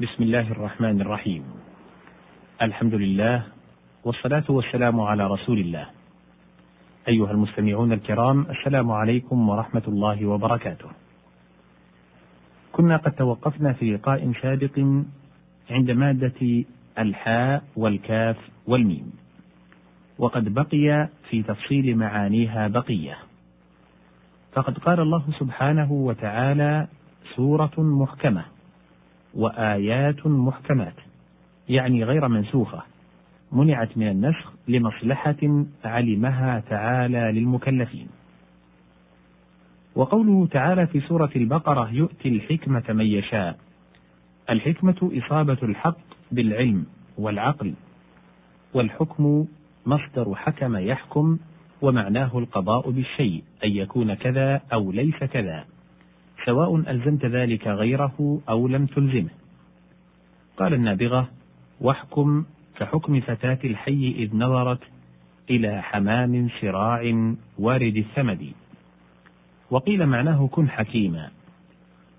بسم الله الرحمن الرحيم الحمد لله والصلاة والسلام على رسول الله أيها المستمعون الكرام السلام عليكم ورحمة الله وبركاته كنا قد توقفنا في لقاء سابق عند مادة الحاء والكاف والميم وقد بقي في تفصيل معانيها بقيه فقد قال الله سبحانه وتعالى سورة محكمة وآيات محكمات يعني غير منسوخة منعت من النسخ لمصلحة علمها تعالى للمكلفين. وقوله تعالى في سورة البقرة يؤتي الحكمة من يشاء. الحكمة إصابة الحق بالعلم والعقل، والحكم مصدر حكم يحكم ومعناه القضاء بالشيء أن يكون كذا أو ليس كذا سواء ألزمت ذلك غيره أو لم تلزمه. قال النابغة واحكم كحكم فتاة الحي إذ نظرت إلى حمام شراع وارد الثمد وقيل معناه كن حكيما.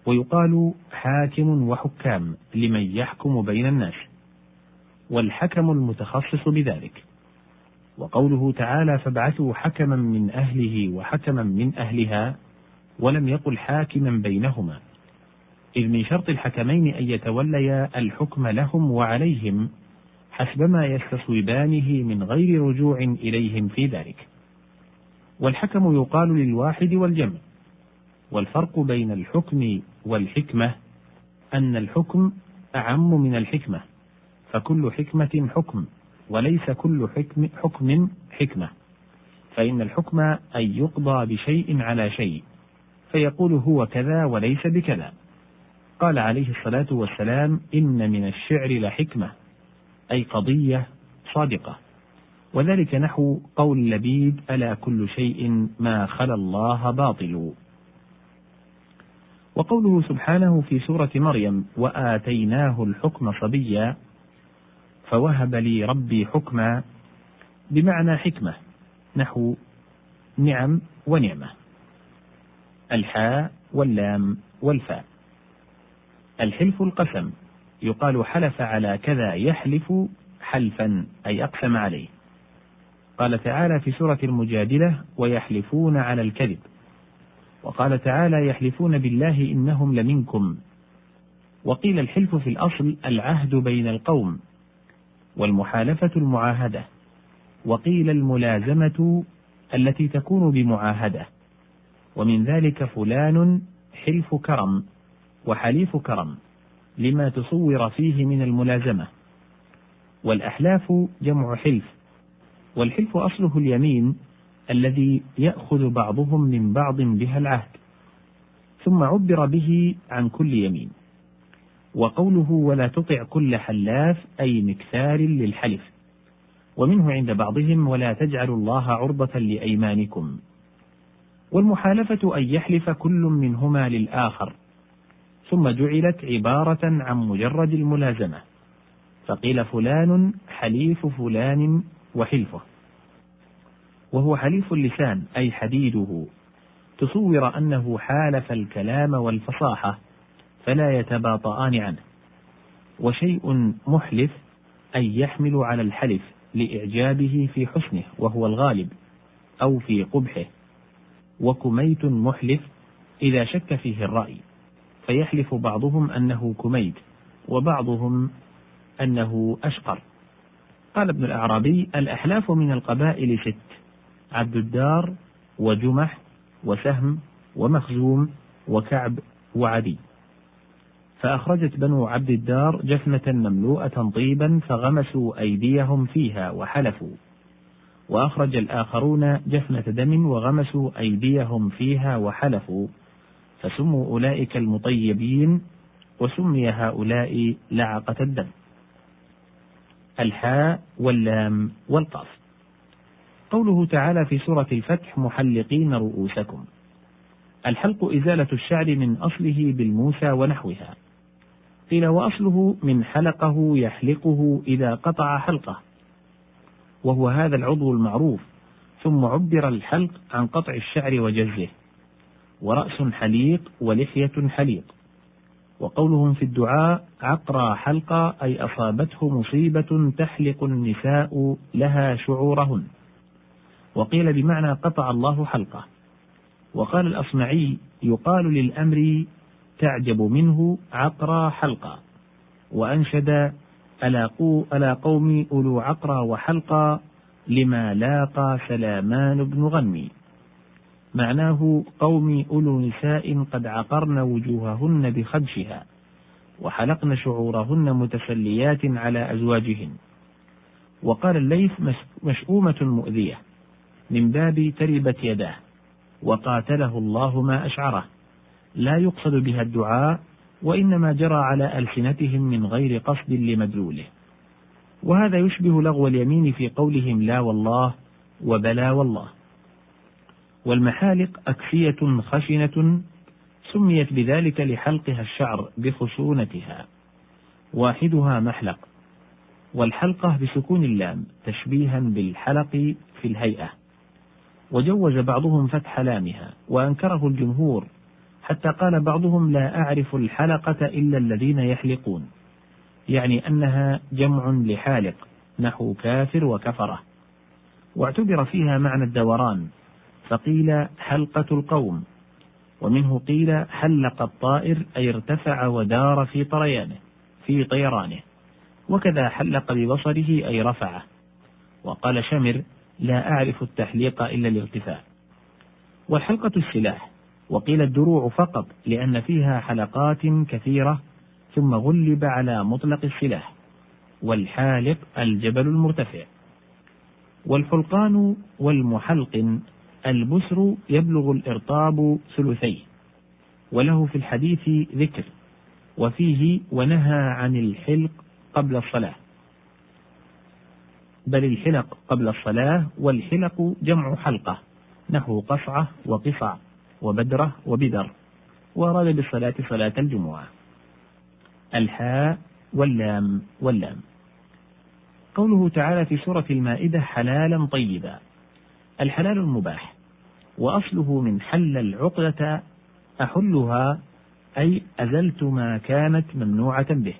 ويقال حاكم وحكام لمن يحكم بين الناس. والحكم المتخصص بذلك. وقوله تعالى فابعثوا حكما من أهله وحكما من أهلها ولم يقل حاكما بينهما. إذ من شرط الحكمين أن يتوليا الحكم لهم وعليهم حسبما يستصوبانه من غير رجوع إليهم في ذلك. والحكم يقال للواحد والجمع. والفرق بين الحكم والحكمة أن الحكم أعم من الحكمة فكل حكمة حكم وليس كل حكم, حكم حكمة. فإن الحكم أن يقضى بشيء على شيء فيقول هو كذا وليس بكذا. قال عليه الصلاة والسلام إن من الشعر لحكمة أي قضية صادقة. وذلك نحو قول لبيد ألا كل شيء ما خلا الله باطل. وقوله سبحانه في سورة مريم وآتيناه الحكم صبيا فوهب لي ربي حكما بمعنى حكمة نحو نعم ونعمة. الحاء واللام والفاء. الحلف القسم. يقال حلف على كذا يحلف حلفا أي أقسم عليه. قال تعالى في سورة المجادلة ويحلفون على الكذب. وقال تعالى يحلفون بالله إنهم لمنكم. وقيل الحلف في الأصل العهد بين القوم والمحالفة المعاهدة. وقيل الملازمة التي تكون بمعاهدة. ومن ذلك فلان حلف كرم وحليف كرم لما تصور فيه من الملازمة. والأحلاف جمع حلف والحلف أصله اليمين الذي يأخذ بعضهم من بعض بها العهد ثم عبر به عن كل يمين. وقوله ولا تطع كل حلاف أي مكثار للحلف ومنه عند بعضهم ولا تجعلوا الله عرضة لأيمانكم. والمحالفة أن يحلف كل منهما للآخر ثم جعلت عبارة عن مجرد الملازمة فقيل فلان حليف فلان وحلفه. وهو حليف اللسان أي حديده. تصور أنه حالف الكلام والفصاحة فلا يتباطآن عنه. وشيء محلف أي يحمل على الحلف لإعجابه في حسنه وهو الغالب أو في قبحه. وكميت محلف إذا شك فيه الرأي. فيحلف بعضهم أنه كميت وبعضهم أنه أشقر. قال ابن الأعرابي الأحلاف من القبائل ست عبد الدار وجمح وسهم ومخزوم وكعب وعدي. فأخرجت بنو عبد الدار جفنة مملوءة طيبا فغمسوا أيديهم فيها وحلفوا. وأخرج الآخرون جفنة دم وغمسوا أيديهم فيها وحلفوا. فسموا أولئك المطيبين وسمي هؤلاء لعقة الدم. الحاء واللام والقاف. قوله تعالى في سورة الفتح محلقين رؤوسكم الحلق إزالة الشعر من أصله بالموسى ونحوها. قيل وأصله من حلقه يحلقه إذا قطع حلقه وهو هذا العضو المعروف ثم عبر الحلق عن قطع الشعر وجزه ورأس حليق ولحية حليق وقولهم في الدعاء عقرى حلقة أي أصابته مصيبة تحلق النساء لها شعورهن. وقيل بمعنى قطع الله حلقه. وقال الأصمعي يقال للأمر تعجب منه عقرى حلقة وأنشد ألا قوم أولو عقرى وحلقى لما لاقى سلامان بن غنمي. معناه قوم أولو نساء قد عقرن وجوههن بخدشها وحلقن شعورهن متسليات على أزواجهن. وقال الليث مشؤومة مؤذية من باب تربت يداه وقاتله الله ما أشعره. لا يقصد بها الدعاء وإنما جرى على ألسنتهم من غير قصد لمدلوله. وهذا يشبه لغو اليمين في قولهم لا والله وبلا والله. والمحالق أكسية خشنة سميت بذلك لحلقها الشعر بخشونتها. واحدها محلق والحلقة بسكون اللام تشبيها بالحلق في الهيئة. وجوز بعضهم فتح لامها وأنكره الجمهور حتى قال بعضهم لا أعرف الحلقة إلا الذين يحلقون. يعني أنها جمع لحالق نحو كافر وكفرة. واعتبر فيها معنى الدوران. فقيل حلقة القوم. ومنه قيل حلق الطائر أي ارتفع ودار في طريانه في طيرانه. وكذا حلق ببصره أي رفعه. وقال شمر لا أعرف التحليق إلا الارتفاع. والحلقة السلاح. وقيل الدروع فقط لأن فيها حلقات كثيرة ثم غلب على مطلق السلاح والحالق الجبل المرتفع. والحلقان والمحلق البسر يبلغ الإرطاب ثلثيه وله في الحديث ذكر وفيه ونهى عن الحلق قبل الصلاة. بل الحلق قبل الصلاة والحلق جمع حلقة نحو قصعة وقصع وبدرة وبدر وأراد بالصلاة صلاة الجمعة. الحاء واللام واللام. قوله تعالى في سورة المائدة حلالا طيبا. الحلال المباح. وأصله من حل العقدة أحلها أي أزلت ما كانت ممنوعة به.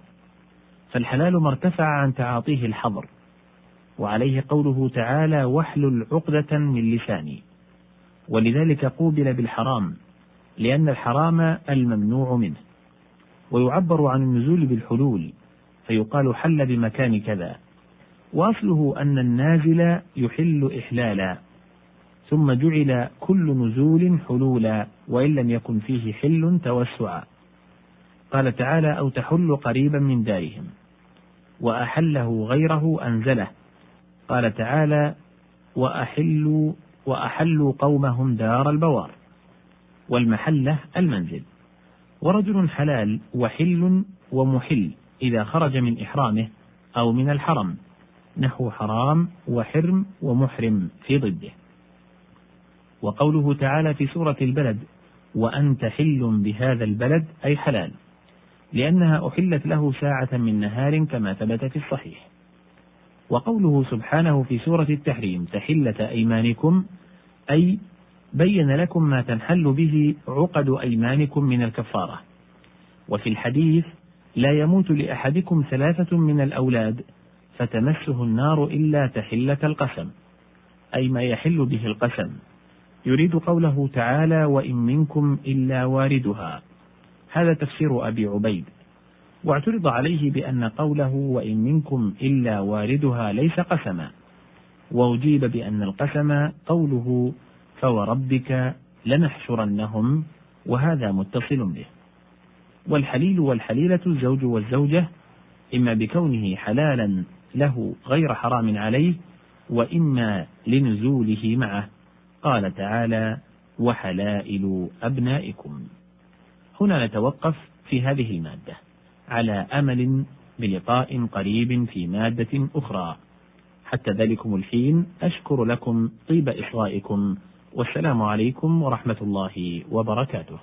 فالحلال ما ارتفع عن تعاطيه الحظر. وعليه قوله تعالى واحلل عقدة من لساني. ولذلك قوبل بالحرام لأن الحرام الممنوع منه. ويعبر عن النزول بالحلول فيقال حل بمكان كذا. وأصله أن النازل يحل إحلالا ثم جعل كل نزول حلولا وإن لم يكن فيه حل توسعا. قال تعالى أو تحل قريبا من دارهم. وأحله غيره أنزله. قال تعالى وأحلوا وأحلوا قومهم دار البوار والمحلة المنزل. ورجل حلال وحل ومحل إذا خرج من إحرامه أو من الحرم نحو حرام وحرم ومحرم في ضده. وقوله تعالى في سورة البلد وأنت حل بهذا البلد أي حلال لأنها أحلت له ساعة من نهار كما ثبت في الصحيح. وقوله سبحانه في سورة التحريم تحلة أيمانكم أي بين لكم ما تنحل به عقد أيمانكم من الكفارة. وفي الحديث لا يموت لأحدكم ثلاثة من الأولاد فتمسه النار إلا تحلة القسم أي ما يحل به القسم. يريد قوله تعالى وإن منكم إلا واردها. هذا تفسير أبي عبيد. واعترض عليه بأن قوله وإن منكم إلا واردها ليس قسما. وأجيب بأن القسم قوله فوربك لنحشرنهم وهذا متصل به. والحليل والحليلة الزوج والزوجة إما بكونه حلالا له غير حرام عليه وإما لنزوله معه. قال تعالى وحلائل أبنائكم. هنا نتوقف في هذه المادة على أمل بلقاء قريب في مادة أخرى. حتى ذلكم الحين أشكر لكم طيب إصغائكم والسلام عليكم ورحمة الله وبركاته